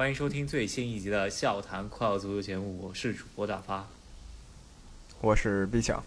欢迎收听最新一集的笑谈快乐足球节目，我是主播大发，我是毕强。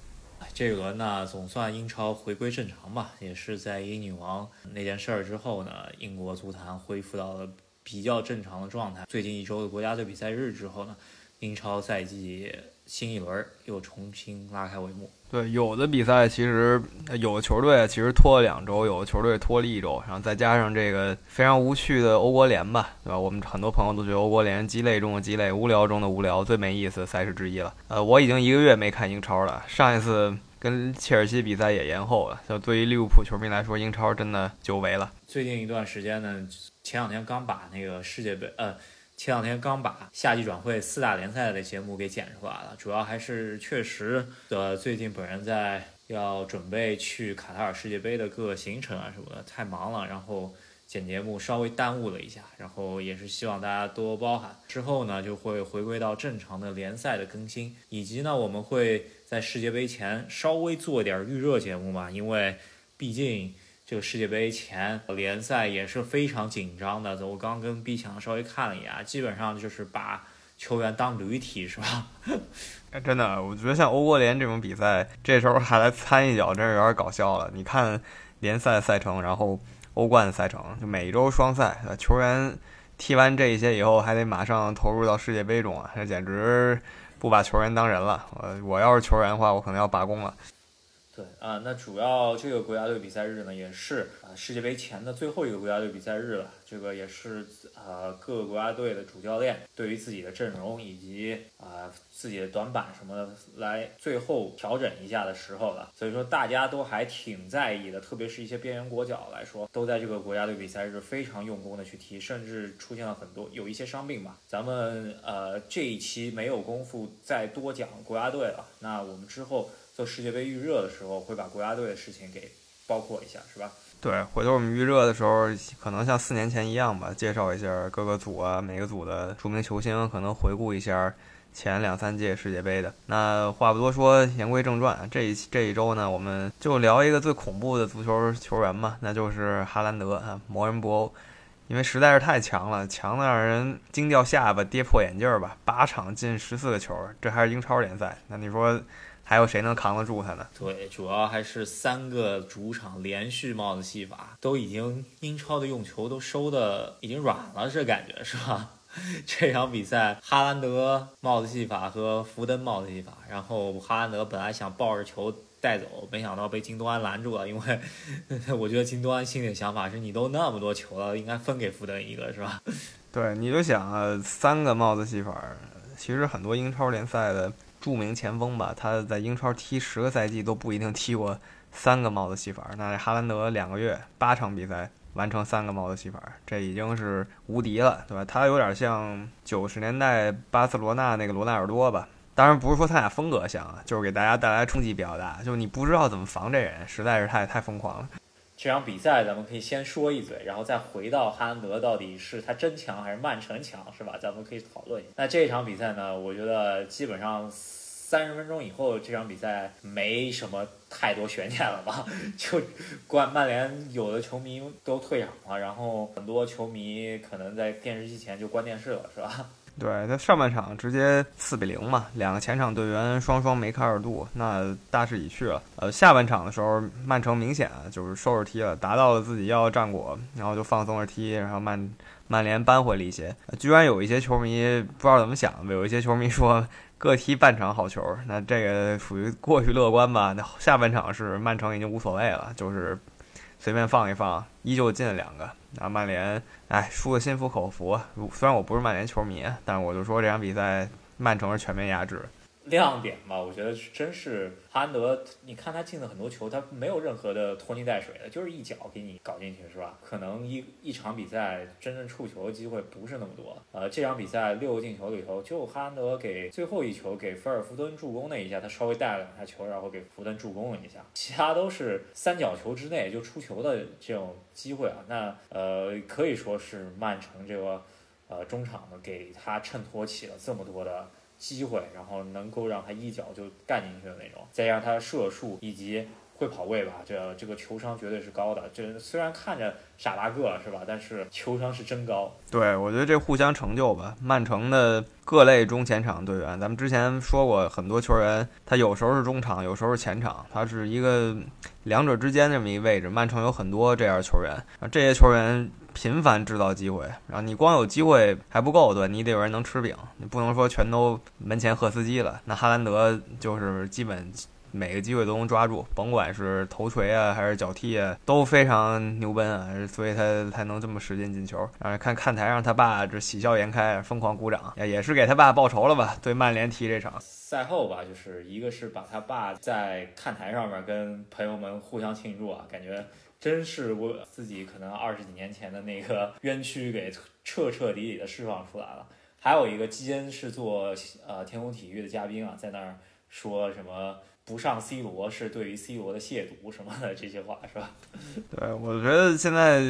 这一轮呢，总算英超回归正常吧，也是在英女王那件事儿之后呢，英国足坛恢复到了比较正常的状态。最近一周的国家队比赛日之后呢，英超赛季新一轮又重新拉开帷幕。对，有的比赛其实有的球队其实拖了两周，有的球队拖了一周，然后再加上这个非常无趣的欧国联吧，对吧？我们很多朋友都觉得欧国联鸡肋中的鸡肋，无聊中的无聊，最没意思的赛事之一了。呃，我已经一个月没看英超了，上一次跟切尔西比赛也延后了。就对于利物浦球迷来说，英超真的久违了。最近一段时间呢，前两天刚把那个世界杯，呃。前两天刚把夏季转会四大联赛的节目给剪出来了，主要还是确实的，最近本人在要准备去卡塔尔世界杯的各个行程啊什么的，太忙了，然后剪节目稍微耽误了一下，然后也是希望大家多包涵。之后呢，就会回归到正常的联赛的更新，以及呢，我们会在世界杯前稍微做点预热节目嘛，因为毕竟。这个世界杯前联赛也是非常紧张的，我刚跟 B 强稍微看了一眼，基本上就是把球员当驴踢，是吧？哎，真的，我觉得像欧国联这种比赛，这时候还来参一脚，真是有点搞笑了。你看联赛赛程，然后欧冠赛程，就每周双赛，球员踢完这一些以后，还得马上投入到世界杯中啊，这简直不把球员当人了。我我要是球员的话，我可能要罢工了。对啊，那主要这个国家队比赛日呢，也是啊世界杯前的最后一个国家队比赛日了。这个也是呃各个国家队的主教练对于自己的阵容以及啊自己的短板什么的来最后调整一下的时候了。所以说大家都还挺在意的，特别是一些边缘国脚来说，都在这个国家队比赛日非常用功的去踢，甚至出现了很多有一些伤病吧。咱们呃这一期没有功夫再多讲国家队了，那我们之后。做世界杯预热的时候，会把国家队的事情给包括一下，是吧？对，回头我们预热的时候，可能像四年前一样吧，介绍一下各个组啊，每个组的著名球星，可能回顾一下前两三届世界杯的。那话不多说，言归正传，这一这一周呢，我们就聊一个最恐怖的足球球员嘛，那就是哈兰德啊，魔人布欧，因为实在是太强了，强的让人惊掉下巴、跌破眼镜儿吧。八场进十四个球，这还是英超联赛，那你说？还有谁能扛得住他呢？对，主要还是三个主场连续帽子戏法，都已经英超的用球都收的已经软了，这感觉是吧？这场比赛，哈兰德帽子戏法和福登帽子戏法，然后哈兰德本来想抱着球带走，没想到被京多安拦住了，因为 我觉得京多安心里的想法是你都那么多球了，应该分给福登一个，是吧？对，你就想啊，三个帽子戏法，其实很多英超联赛的。著名前锋吧，他在英超踢十个赛季都不一定踢过三个帽子戏法。那哈兰德两个月八场比赛完成三个帽子戏法，这已经是无敌了，对吧？他有点像九十年代巴塞罗那那个罗纳尔多吧。当然不是说他俩风格像啊，就是给大家带来冲击比较大。就是你不知道怎么防这人，实在是太太疯狂了。这场比赛咱们可以先说一嘴，然后再回到哈兰德到底是他真强还是曼城强，是吧？咱们可以讨论一下。那这场比赛呢，我觉得基本上三十分钟以后，这场比赛没什么太多悬念了吧？就关曼联有的球迷都退场了，然后很多球迷可能在电视机前就关电视了，是吧？对他上半场直接四比零嘛，两个前场队员双双梅开二度，那大势已去了。呃，下半场的时候，曼城明显就是收拾踢了，达到了自己要的战果，然后就放松着踢，然后曼曼联扳回了一些。居然有一些球迷不知道怎么想，有一些球迷说各踢半场好球，那这个属于过于乐观吧？那下半场是曼城已经无所谓了，就是。随便放一放，依旧进了两个。那曼联，哎，输的心服口服。虽然我不是曼联球迷，但我就说这场比赛，曼城是全面压制。亮点嘛，我觉得是真是哈兰德。你看他进的很多球，他没有任何的拖泥带水的，就是一脚给你搞进去，是吧？可能一一场比赛真正触球的机会不是那么多。呃，这场比赛六个进球里头，就哈兰德给最后一球给菲尔福登助攻那一下，他稍微带了两下球，然后给福登助攻了一下，其他都是三角球之内就出球的这种机会啊。那呃，可以说是曼城这个呃中场呢，给他衬托起了这么多的。机会，然后能够让他一脚就干进去的那种，再让他射术以及会跑位吧，这这个球商绝对是高的。这虽然看着傻大个是吧，但是球商是真高。对，我觉得这互相成就吧。曼城的各类中前场队员，咱们之前说过，很多球员他有时候是中场，有时候是前场，他是一个两者之间这么一位置。曼城有很多这样球员，这些球员频繁制造机会，然后你光有机会还不够，对你得有人能吃饼，你不能说全都门前赫斯基了。那哈兰德就是基本。每个机会都能抓住，甭管是头锤啊还是脚踢啊，都非常牛奔啊，所以他才能这么使劲进球。然后看看台上他爸这喜笑颜开，疯狂鼓掌，也是给他爸报仇了吧？对曼联踢这场赛后吧，就是一个是把他爸在看台上面跟朋友们互相庆祝啊，感觉真是我自己可能二十几年前的那个冤屈给彻彻底底的释放出来了。还有一个基恩是做呃天空体育的嘉宾啊，在那儿说什么。不上 C 罗是对于 C 罗的亵渎什么的这些话是吧？对，我觉得现在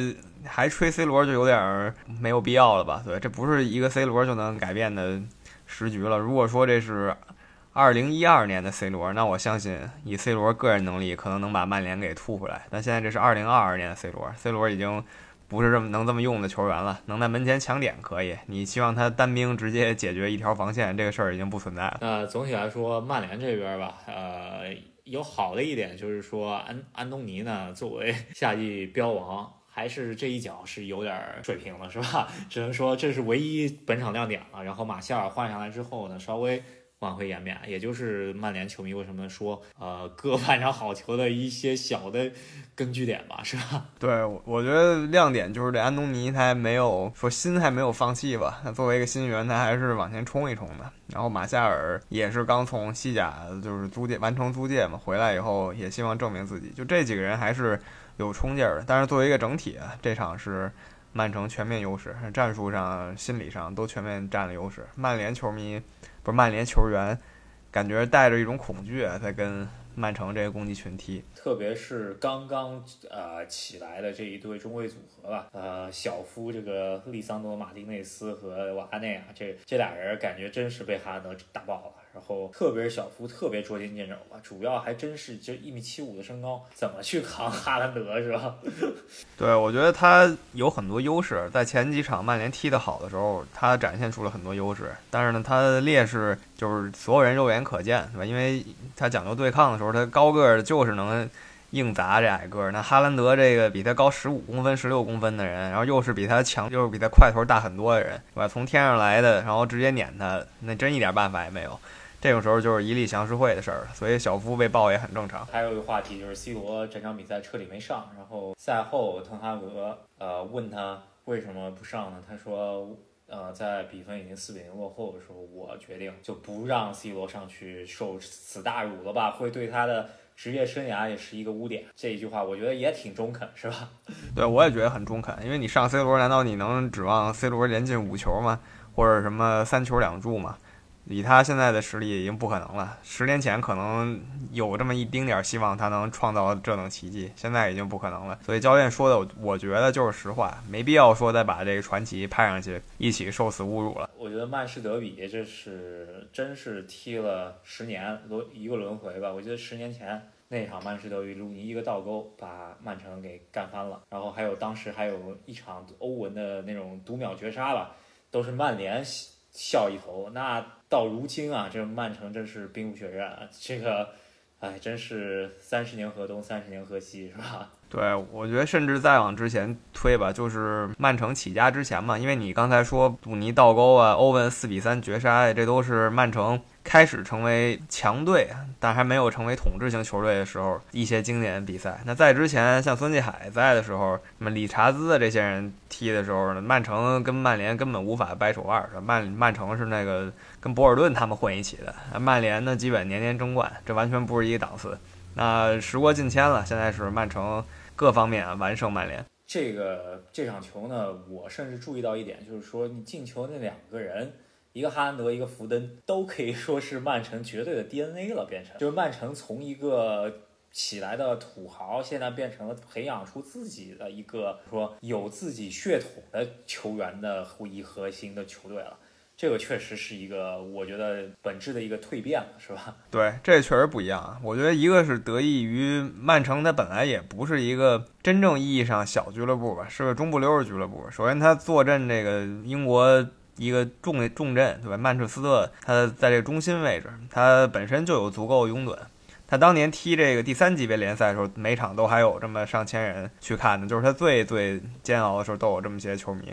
还吹 C 罗就有点没有必要了吧？对，这不是一个 C 罗就能改变的时局了。如果说这是二零一二年的 C 罗，那我相信以 C 罗个人能力可能能把曼联给吐回来。但现在这是二零二二年的 C 罗，C 罗已经。不是这么能这么用的球员了，能在门前抢点可以。你希望他单兵直接解决一条防线，这个事儿已经不存在了。那总体来说，曼联这边吧，呃，有好的一点就是说，安安东尼呢作为 夏季标王，还是这一脚是有点水平了，是吧？只能说这是唯一本场亮点了。然后马夏尔换上来之后呢，稍微。挽回颜面，也就是曼联球迷为什么说呃各半场好球的一些小的根据点吧，是吧？对，我觉得亮点就是这安东尼他还没有说心还没有放弃吧，他 作为一个新援，他还是往前冲一冲的。然后马夏尔也是刚从西甲就是租借完成租借嘛，回来以后也希望证明自己。就这几个人还是有冲劲儿的，但是作为一个整体啊，这场是曼城全面优势，战术上、心理上都全面占了优势。曼联球迷。不是曼联球员，感觉带着一种恐惧在跟曼城这个攻击群踢，特别是刚刚呃起来的这一对中卫组合吧，呃小夫这个利桑多马丁内斯和瓦内啊，这这俩人感觉真是被哈德打爆了。然后特别是小夫特别捉襟见肘吧，主要还真是就一米七五的身高，怎么去扛哈兰德是吧？对，我觉得他有很多优势，在前几场曼联踢得好的时候，他展现出了很多优势。但是呢，他的劣势就是所有人肉眼可见，对吧？因为他讲究对抗的时候，他高个儿就是能硬砸这矮个儿。那哈兰德这个比他高十五公分、十六公分的人，然后又是比他强，又是比他块头大很多的人，对吧？从天上来的，然后直接撵他，那真一点办法也没有。这种时候就是一力降十会的事儿，所以小夫被爆也很正常。还有一个话题就是 C 罗整场比赛彻底没上，然后赛后滕哈格呃问他为什么不上呢？他说呃在比分已经四比零落后的时候，我决定就不让 C 罗上去受此大辱了吧，会对他的职业生涯也是一个污点。这一句话我觉得也挺中肯，是吧？对，我也觉得很中肯，因为你上 C 罗，难道你能指望 C 罗连进五球吗？或者什么三球两助吗？以他现在的实力，已经不可能了。十年前可能有这么一丁点儿希望，他能创造这等奇迹，现在已经不可能了。所以教练说的，我觉得就是实话，没必要说再把这个传奇派上去，一起受此侮辱了。我觉得曼市德比这是真是踢了十年轮一个轮回吧。我觉得十年前那场曼市德比，鲁尼一个倒钩把曼城给干翻了，然后还有当时还有一场欧文的那种读秒绝杀吧，都是曼联笑一头。那到如今啊，这曼城真是兵不血刃啊！这个，哎，真是三十年河东，三十年河西，是吧？对，我觉得甚至再往之前推吧，就是曼城起家之前嘛，因为你刚才说鲁尼倒钩啊，欧文四比三绝杀，这都是曼城。开始成为强队，但还没有成为统治型球队的时候，一些经典比赛。那在之前，像孙继海在的时候，什么理查兹的这些人踢的时候呢，曼城跟曼联根本无法掰手腕。曼曼城是那个跟博尔顿他们混一起的，曼联呢基本年年争冠，这完全不是一个档次。那时过境迁了，现在是曼城各方面啊完胜曼联。这个这场球呢，我甚至注意到一点，就是说你进球那两个人。一个哈兰德，一个福登，都可以说是曼城绝对的 DNA 了，变成就是曼城从一个起来的土豪，现在变成了培养出自己的一个说有自己血统的球员的一核心的球队了。这个确实是一个我觉得本质的一个蜕变了，是吧？对，这确实不一样啊。我觉得一个是得益于曼城，它本来也不是一个真正意义上小俱乐部吧，是个中不溜的俱乐部。首先，它坐镇这个英国一个重重镇，对吧？曼彻斯特，它在这个中心位置，它本身就有足够拥趸。他当年踢这个第三级别联赛的时候，每场都还有这么上千人去看的，就是他最最煎熬的时候都有这么些球迷，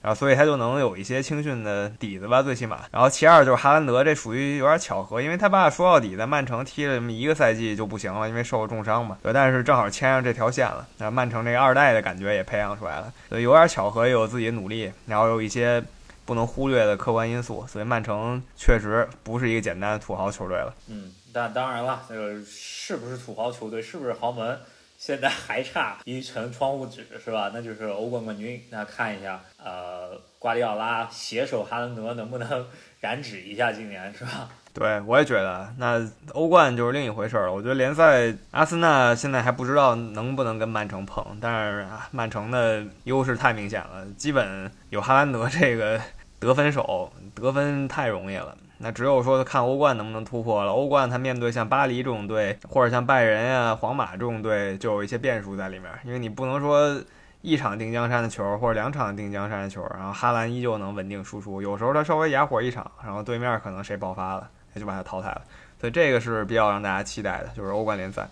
然后所以他就能有一些青训的底子吧，最起码。然后其二就是哈兰德，这属于有点巧合，因为他爸说到底在曼城踢了这么一个赛季就不行了，因为受了重伤嘛。对，但是正好牵上这条线了，那曼城这个二代的感觉也培养出来了，所以有点巧合，也有自己努力，然后有一些不能忽略的客观因素，所以曼城确实不是一个简单的土豪球队了。嗯。但当然了，这个是不是土豪球队，是不是豪门，现在还差一层窗户纸，是吧？那就是欧冠冠军。那看一下，呃，瓜迪奥拉携手哈兰德能不能染指一下今年，是吧？对，我也觉得。那欧冠就是另一回事儿了。我觉得联赛，阿森纳现在还不知道能不能跟曼城碰，但是曼城的优势太明显了，基本有哈兰德这个得分手，得分太容易了。那只有说看欧冠能不能突破了。欧冠他面对像巴黎这种队，或者像拜仁呀、皇马这种队，就有一些变数在里面。因为你不能说一场定江山的球，或者两场定江山的球，然后哈兰依旧能稳定输出。有时候他稍微哑火一场，然后对面可能谁爆发了，他就把他淘汰了。所以这个是比较让大家期待的，就是欧冠联赛。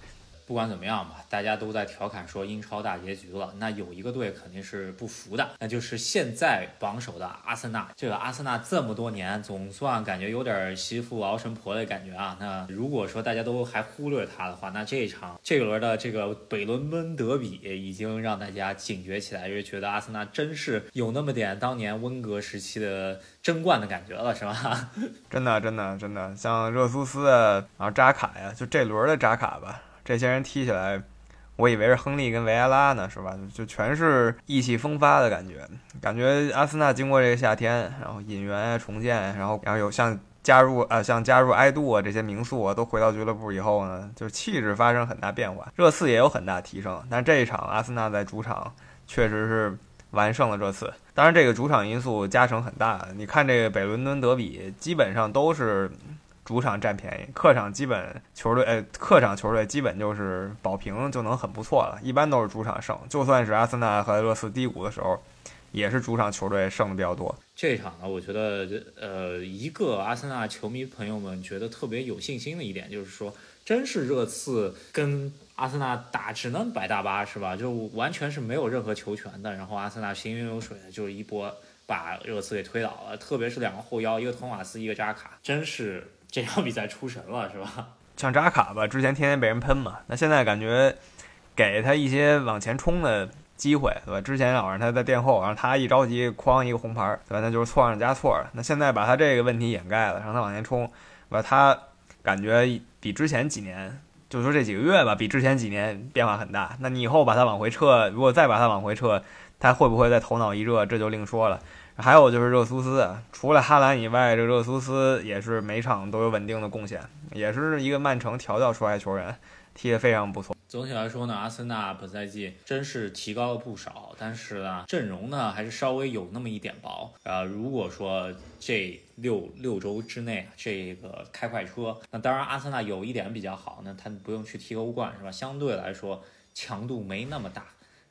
不管怎么样吧，大家都在调侃说英超大结局了。那有一个队肯定是不服的，那就是现在榜首的阿森纳。这个阿森纳这么多年，总算感觉有点媳妇熬成婆的感觉啊。那如果说大家都还忽略他的话，那这一场这一轮的这个北伦敦德比已经让大家警觉起来，因为觉得阿森纳真是有那么点当年温格时期的争冠的感觉了，是吧？真的，真的，真的，像热苏斯啊，扎卡呀，就这轮的扎卡吧。这些人踢起来，我以为是亨利跟维埃拉呢，是吧？就全是意气风发的感觉。感觉阿森纳经过这个夏天，然后引援啊、重建，然后然后有像加入啊、像加入埃杜啊这些名宿啊都回到俱乐部以后呢，就气质发生很大变化，热刺也有很大提升。但这一场阿森纳在主场确实是完胜了热刺，当然这个主场因素加成很大。你看这个北伦敦德比，基本上都是。主场占便宜，客场基本球队，呃，客场球队基本就是保平就能很不错了。一般都是主场胜，就算是阿森纳和热刺低谷的时候，也是主场球队胜的比较多。这场呢，我觉得，呃，一个阿森纳球迷朋友们觉得特别有信心的一点，就是说，真是热刺跟阿森纳打只能摆大巴是吧？就完全是没有任何球权的。然后阿森纳行云流水的就是一波把热刺给推倒了，特别是两个后腰，一个托马斯，一个扎卡，真是。这场比赛出神了是吧？像扎卡吧，之前天天被人喷嘛，那现在感觉给他一些往前冲的机会，对吧？之前老让他在垫后，然后他一着急哐一个红牌，对吧？那就是错上加错了。那现在把他这个问题掩盖了，让他往前冲，把？他感觉比之前几年，就说这几个月吧，比之前几年变化很大。那你以后把他往回撤，如果再把他往回撤，他会不会再头脑一热，这就另说了。还有就是热苏斯，除了哈兰以外，这热苏斯也是每场都有稳定的贡献，也是一个曼城调教出来的球员，踢得非常不错。总体来说呢，阿森纳本赛季真是提高了不少，但是呢，阵容呢还是稍微有那么一点薄。呃，如果说这六六周之内这个开快车，那当然阿森纳有一点比较好，那他不用去踢欧冠是吧？相对来说强度没那么大。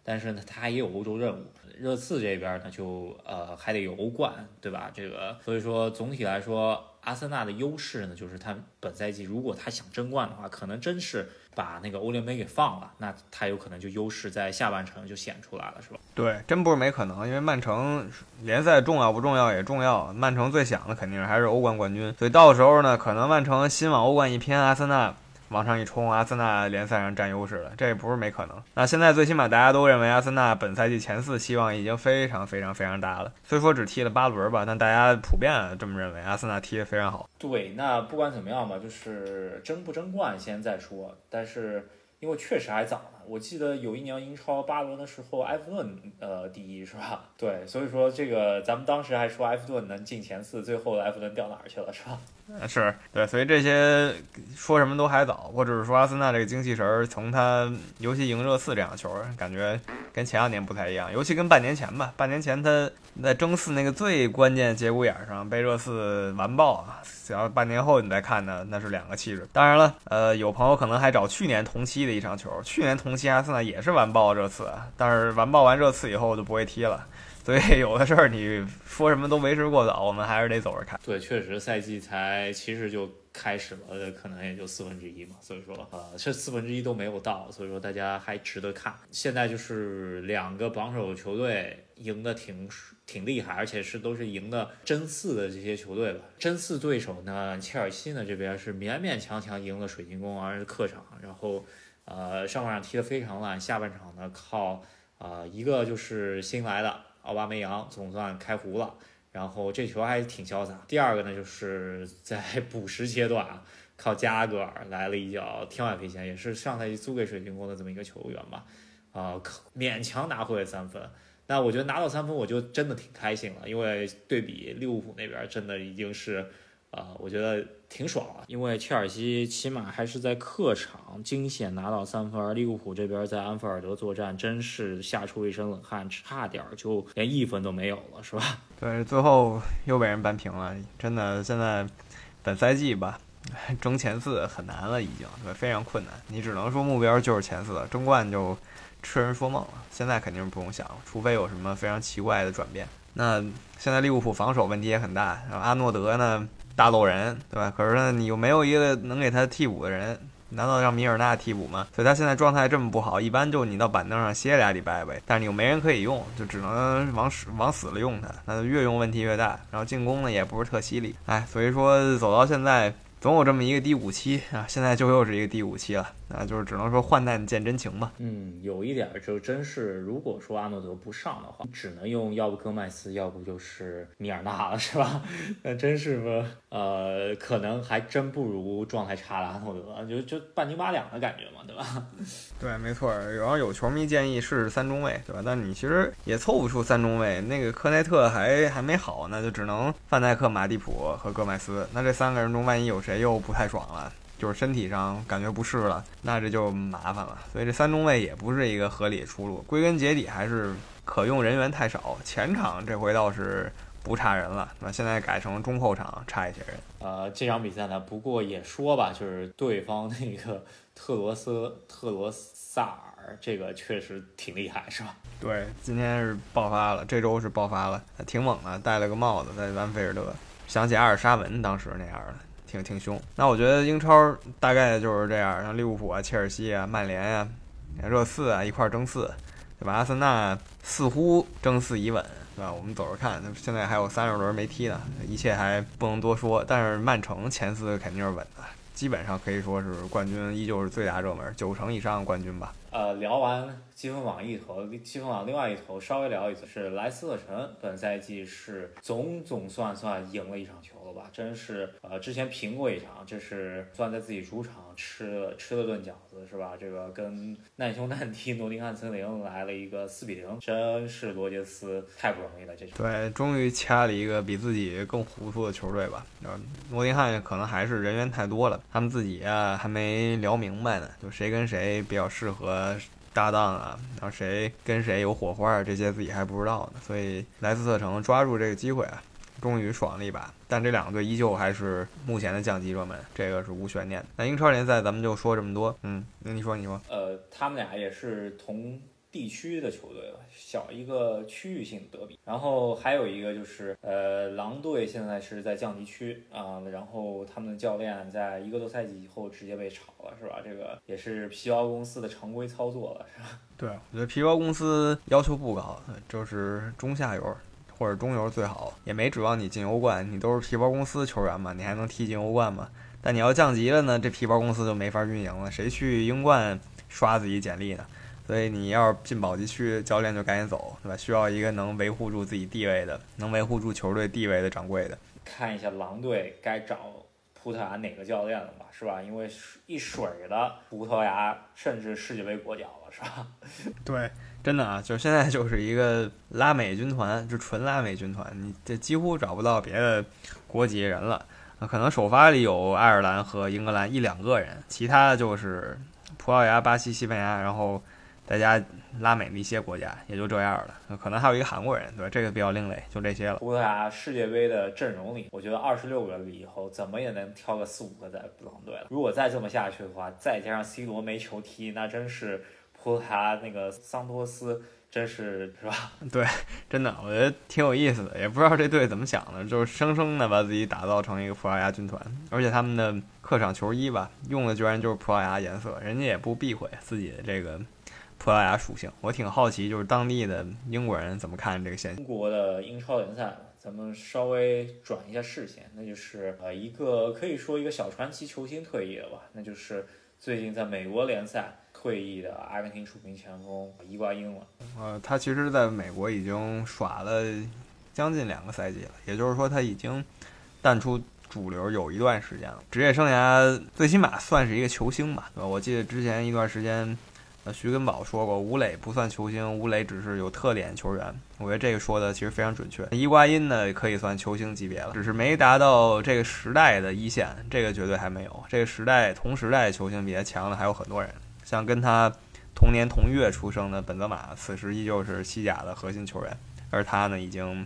但是呢，他也有欧洲任务。热刺这边呢，就呃还得有欧冠，对吧？这个所以说总体来说，阿森纳的优势呢，就是他本赛季如果他想争冠的话，可能真是把那个欧联杯给放了，那他有可能就优势在下半程就显出来了，是吧？对，真不是没可能，因为曼城联赛重要不重要也重要，曼城最想的肯定还是欧冠冠军，所以到时候呢，可能曼城心往欧冠一偏，阿森纳。往上一冲，阿森纳联赛上占优势了，这也不是没可能。那现在最起码大家都认为阿森纳本赛季前四希望已经非常非常非常大了。虽说只踢了八轮吧，但大家普遍这么认为，阿森纳踢得非常好。对，那不管怎么样吧，就是争不争冠先再说。但是因为确实还早，我记得有一年英超八轮的时候，埃弗顿呃第一是吧？对，所以说这个咱们当时还说埃弗顿能进前四，最后埃弗顿掉哪儿去了是吧？是对，所以这些说什么都还早。我只是说阿森纳这个精气神儿，从他尤其赢热刺这场球，感觉跟前两年不太一样，尤其跟半年前吧。半年前他在争四那个最关键节骨眼上被热刺完爆啊！只要半年后你再看呢，那是两个气质。当然了，呃，有朋友可能还找去年同期的一场球，去年同期阿森纳也是完爆热刺，但是完爆完热刺以后就不会踢了。所以有的事儿你说什么都为时过早，我们还是得走着看。对，确实赛季才其实就开始了，可能也就四分之一嘛，所以说呃，这四分之一都没有到，所以说大家还值得看。现在就是两个榜首球队赢的挺挺厉害，而且是都是赢的真四的这些球队吧。真四对手呢，切尔西呢这边是勉勉强强赢了水晶宫，而是客场，然后呃上半场踢得非常烂，下半场呢靠呃一个就是新来的。奥巴梅扬总算开胡了，然后这球还挺潇洒。第二个呢，就是 在补时阶段啊，靠加格尔来了一脚天外飞仙，也是上赛季租给水晶宫的这么一个球员吧，啊，勉强拿回了三分。那我觉得拿到三分，我就真的挺开心了，因为对比利物浦那边，真的已经是。啊，我觉得挺爽啊，因为切尔西起码还是在客场惊险拿到三分，而利物浦这边在安菲尔德作战，真是吓出一身冷汗，差点就连一分都没有了，是吧？对，最后又被人扳平了，真的，现在本赛季吧，争前四很难了，已经对，非常困难，你只能说目标就是前四，争冠就痴人说梦了，现在肯定是不用想了，除非有什么非常奇怪的转变。那现在利物浦防守问题也很大，然后阿诺德呢？大漏人，对吧？可是呢，你又没有一个能给他替补的人，难道让米尔纳替补吗？所以他现在状态这么不好，一般就你到板凳上歇俩礼拜呗。但是你又没人可以用，就只能往死往死了用他，那就越用问题越大。然后进攻呢也不是特犀利，哎，所以说走到现在。总有这么一个低谷期啊，现在就又是一个低谷期了，那就是只能说患难见真情吧。嗯，有一点就真是，如果说阿诺德不上的话，只能用要不戈麦斯，要不就是米尔纳了，是吧？那真是不，呃，可能还真不如状态差的阿诺德，就就半斤八两的感觉嘛，对吧？对，没错。然后有球迷建议试试三中卫，对吧？但你其实也凑不出三中卫，那个科内特还还没好，那就只能范戴克、马蒂普和戈麦斯。那这三个人中，万一有。谁又不太爽了？就是身体上感觉不适了，那这就麻烦了。所以这三中卫也不是一个合理的出路。归根结底还是可用人员太少。前场这回倒是不差人了，那现在改成中后场差一些人。呃，这场比赛呢，不过也说吧，就是对方那个特罗斯特罗萨尔，这个确实挺厉害，是吧？对，今天是爆发了，这周是爆发了，挺猛的，戴了个帽子在安菲尔德，想起阿尔沙文当时那样的。挺挺凶，那我觉得英超大概就是这样，像利物浦啊、切尔西啊、曼联呀、热刺啊一块争四，对吧？阿森纳似乎争四已稳，对吧？我们走着看，现在还有三十轮没踢呢，一切还不能多说。但是曼城前四肯定是稳的，基本上可以说是冠军依旧是最大热门，九成以上冠军吧。呃，聊完积分榜一头，积分榜另外一头，稍微聊一次是莱斯特城，本赛季是总总算算赢了一场球了吧？真是，呃，之前平过一场，这是算在自己主场吃了吃了顿饺子是吧？这个跟难兄难弟诺丁汉森林来了一个四比零，真是罗杰斯太不容易了，这。对，终于掐了一个比自己更糊涂的球队吧？诺丁汉可能还是人员太多了，他们自己啊还没聊明白呢，就谁跟谁比较适合。搭档啊，然后谁跟谁有火花，这些自己还不知道呢。所以莱斯特城抓住这个机会啊，终于爽了一把。但这两个队依旧还是目前的降级热门，这个是无悬念的。那英超联赛咱们就说这么多。嗯，那你说你说。呃，他们俩也是同。地区的球队吧，小一个区域性德比，然后还有一个就是，呃，狼队现在是在降级区啊，然后他们的教练在一个多赛季以后直接被炒了，是吧？这个也是皮包公司的常规操作了，是吧？对，我觉得皮包公司要求不高，就是中下游或者中游最好，也没指望你进欧冠，你都是皮包公司球员嘛，你还能踢进欧冠吗？但你要降级了呢，这皮包公司就没法运营了，谁去英冠刷自己简历呢？所以你要是进保级区，教练就赶紧走，对吧？需要一个能维护住自己地位的、能维护住球队地位的掌柜的。看一下狼队该找葡萄牙哪个教练了吧，是吧？因为一水的葡萄牙甚至世界杯国脚了，是吧？对，真的啊，就是现在就是一个拉美军团，就纯拉美军团，你这几乎找不到别的国籍人了。可能首发里有爱尔兰和英格兰一两个人，其他的就是葡萄牙、巴西、西班牙，然后再加拉美的一些国家，也就这样了。可能还有一个韩国人，对吧这个比较另类，就这些了。葡萄牙世界杯的阵容里，我觉得二十六个里以后，怎么也能挑个四五个在布朗队了。如果再这么下去的话，再加上 C 罗没球踢，那真是葡萄牙那个桑托斯。真是是吧？对，真的，我觉得挺有意思的。也不知道这队怎么想的，就是生生的把自己打造成一个葡萄牙军团，而且他们的客场球衣吧，用的居然就是葡萄牙颜色，人家也不避讳自己的这个葡萄牙属性。我挺好奇，就是当地的英国人怎么看这个现象。英国的英超联赛，咱们稍微转一下视线，那就是呃一个可以说一个小传奇球星退役了吧，那就是最近在美国联赛。退役的阿根廷著名前锋伊瓜因了。呃，他其实在美国已经耍了将近两个赛季了，也就是说他已经淡出主流有一段时间了。职业生涯最起码算是一个球星吧，对吧？我记得之前一段时间，呃，徐根宝说过，吴磊不算球星，吴磊只是有特点球员。我觉得这个说的其实非常准确。伊瓜因呢，可以算球星级别了，只是没达到这个时代的一线，这个绝对还没有。这个时代同时代球星比他强的还有很多人。像跟他同年同月出生的本泽马，此时依旧是西甲的核心球员，而他呢，已经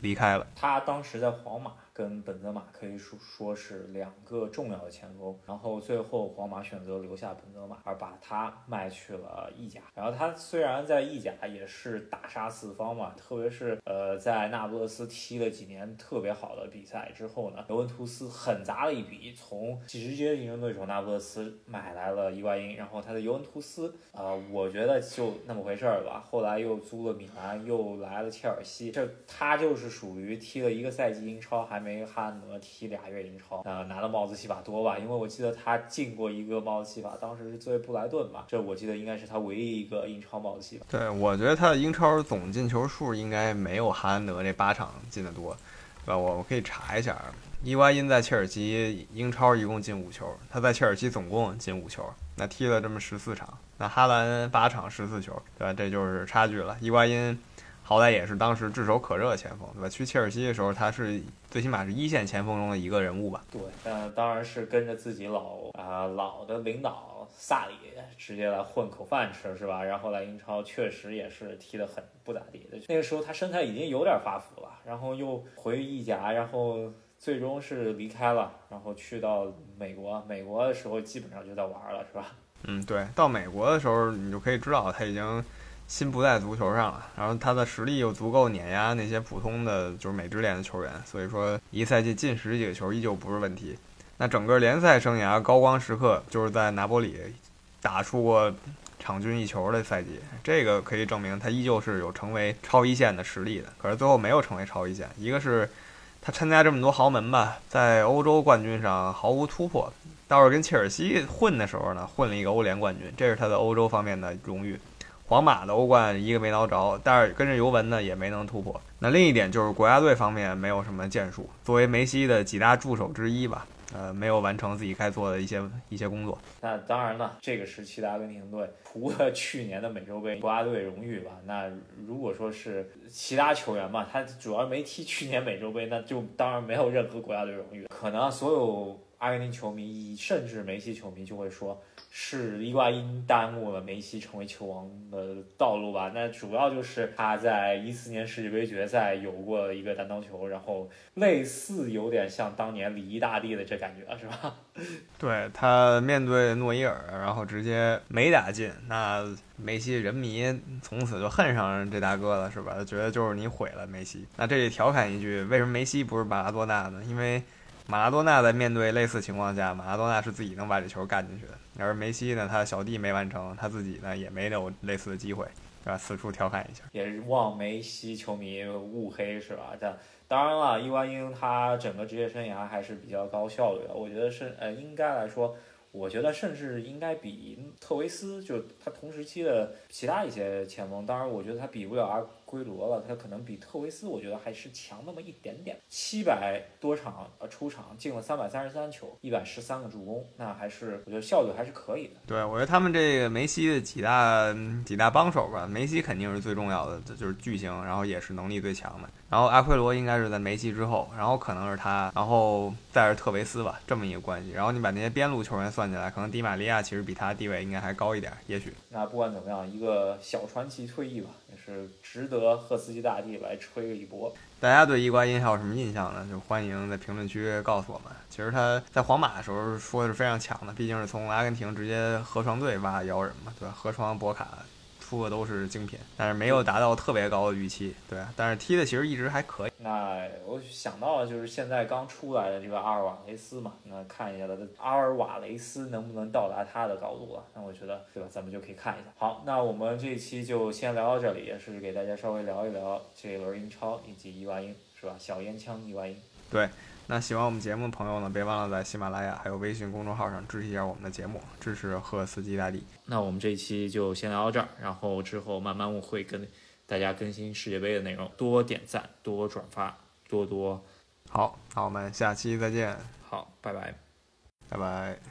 离开了。他当时在皇马。跟本泽马可以说说是两个重要的前锋，然后最后皇马选择留下本泽马，而把他卖去了意甲。然后他虽然在意甲也是大杀四方嘛，特别是呃在那不勒斯踢了几年特别好的比赛之后呢，尤文图斯狠砸了一笔，从直接竞争对手那不勒斯买来了伊瓜因。然后他的尤文图斯啊，我觉得就那么回事儿吧。后来又租了米兰，又来了切尔西，这他就是属于踢了一个赛季英超还。没哈兰德踢俩月英超，呃，拿的帽子戏法多吧？因为我记得他进过一个帽子戏法，当时是作为布莱顿吧，这我记得应该是他唯一一个英超帽子戏法。对，我觉得他的英超总进球数应该没有哈兰德这八场进的多，对吧？我我可以查一下，伊瓜因在切尔西英超一共进五球，他在切尔西总共进五球，那踢了这么十四场，那哈兰八场十四球，对吧？这就是差距了。伊瓜因。好歹也是当时炙手可热的前锋，对吧？去切尔西的时候，他是最起码是一线前锋中的一个人物吧？对，那当然是跟着自己老啊老的领导萨里直接来混口饭吃，是吧？然后来英超确实也是踢得很不咋地的。那个时候他身材已经有点发福了，然后又回意甲，然后最终是离开了，然后去到美国。美国的时候基本上就在玩了，是吧？嗯，对，到美国的时候你就可以知道他已经。心不在足球上了，然后他的实力又足够碾压那些普通的就是美职联的球员，所以说一赛季进十几个球依旧不是问题。那整个联赛生涯高光时刻就是在拿波里打出过场均一球的赛季，这个可以证明他依旧是有成为超一线的实力的。可是最后没有成为超一线，一个是他参加这么多豪门吧，在欧洲冠军上毫无突破，倒是跟切尔西混的时候呢，混了一个欧联冠军，这是他的欧洲方面的荣誉。皇马的欧冠一个没捞着，但是跟着尤文呢也没能突破。那另一点就是国家队方面没有什么建树，作为梅西的几大助手之一吧，呃，没有完成自己该做的一些一些工作。那当然了，这个时期的阿根廷队除了去年的美洲杯国家队荣誉吧，那如果说是其他球员嘛，他主要没踢去年美洲杯，那就当然没有任何国家队荣誉。可能所有阿根廷球迷，甚至梅西球迷就会说。是伊瓜因耽误了梅西成为球王的道路吧？那主要就是他在一四年世界杯决赛有过一个单刀球，然后类似有点像当年里伊大帝的这感觉，是吧？对他面对诺伊尔，然后直接没打进，那梅西人迷从此就恨上这大哥了，是吧？觉得就是你毁了梅西。那这里调侃一句，为什么梅西不是马拉多纳呢？因为马拉多纳在面对类似情况下，马拉多纳是自己能把这球干进去的。而梅西呢，他的小弟没完成，他自己呢也没有类似的机会，是吧？此处调侃一下，也是望梅西球迷勿黑，是吧？这当然了，伊瓜因他整个职业生涯还是比较高效率的，我觉得是呃，应该来说，我觉得甚至应该比特维斯，就他同时期的其他一些前锋，当然我觉得他比不了阿圭罗了，他可能比特维斯我觉得还是强那么一点点。七百多场呃出场进了三百三十三球，一百十三个助攻，那还是我觉得效率还是可以的。对，我觉得他们这个梅西的几大几大帮手吧，梅西肯定是最重要的，就是巨星，然后也是能力最强的。然后阿奎罗应该是在梅西之后，然后可能是他，然后再是特维斯吧，这么一个关系。然后你把那些边路球员算起来，可能迪玛利亚其实比他地位应该还高一点，也许。那不管怎么样，一个小传奇退役吧，是值得赫斯基大帝来吹一波。大家对伊瓜因还有什么印象呢？就欢迎在评论区告诉我们。其实他在皇马的时候说的是非常强的，毕竟是从阿根廷直接河床队挖的妖人嘛，对吧？河床博卡。出的都是精品，但是没有达到特别高的预期，对，但是踢的其实一直还可以。那我想到了，就是现在刚出来的这个阿尔瓦雷斯嘛，那看一下他的阿尔瓦雷斯能不能到达他的高度啊？那我觉得，对吧？咱们就可以看一下。好，那我们这一期就先聊到这里，也是给大家稍微聊一聊这一轮英超以及伊瓜因，是吧？小烟枪伊瓜因，对。那喜欢我们节目的朋友呢，别忘了在喜马拉雅还有微信公众号上支持一下我们的节目，支持赫斯基大帝。那我们这一期就先聊到这儿，然后之后慢慢我会跟大家更新世界杯的内容，多点赞，多转发，多多。好，那我们下期再见。好，拜拜，拜拜。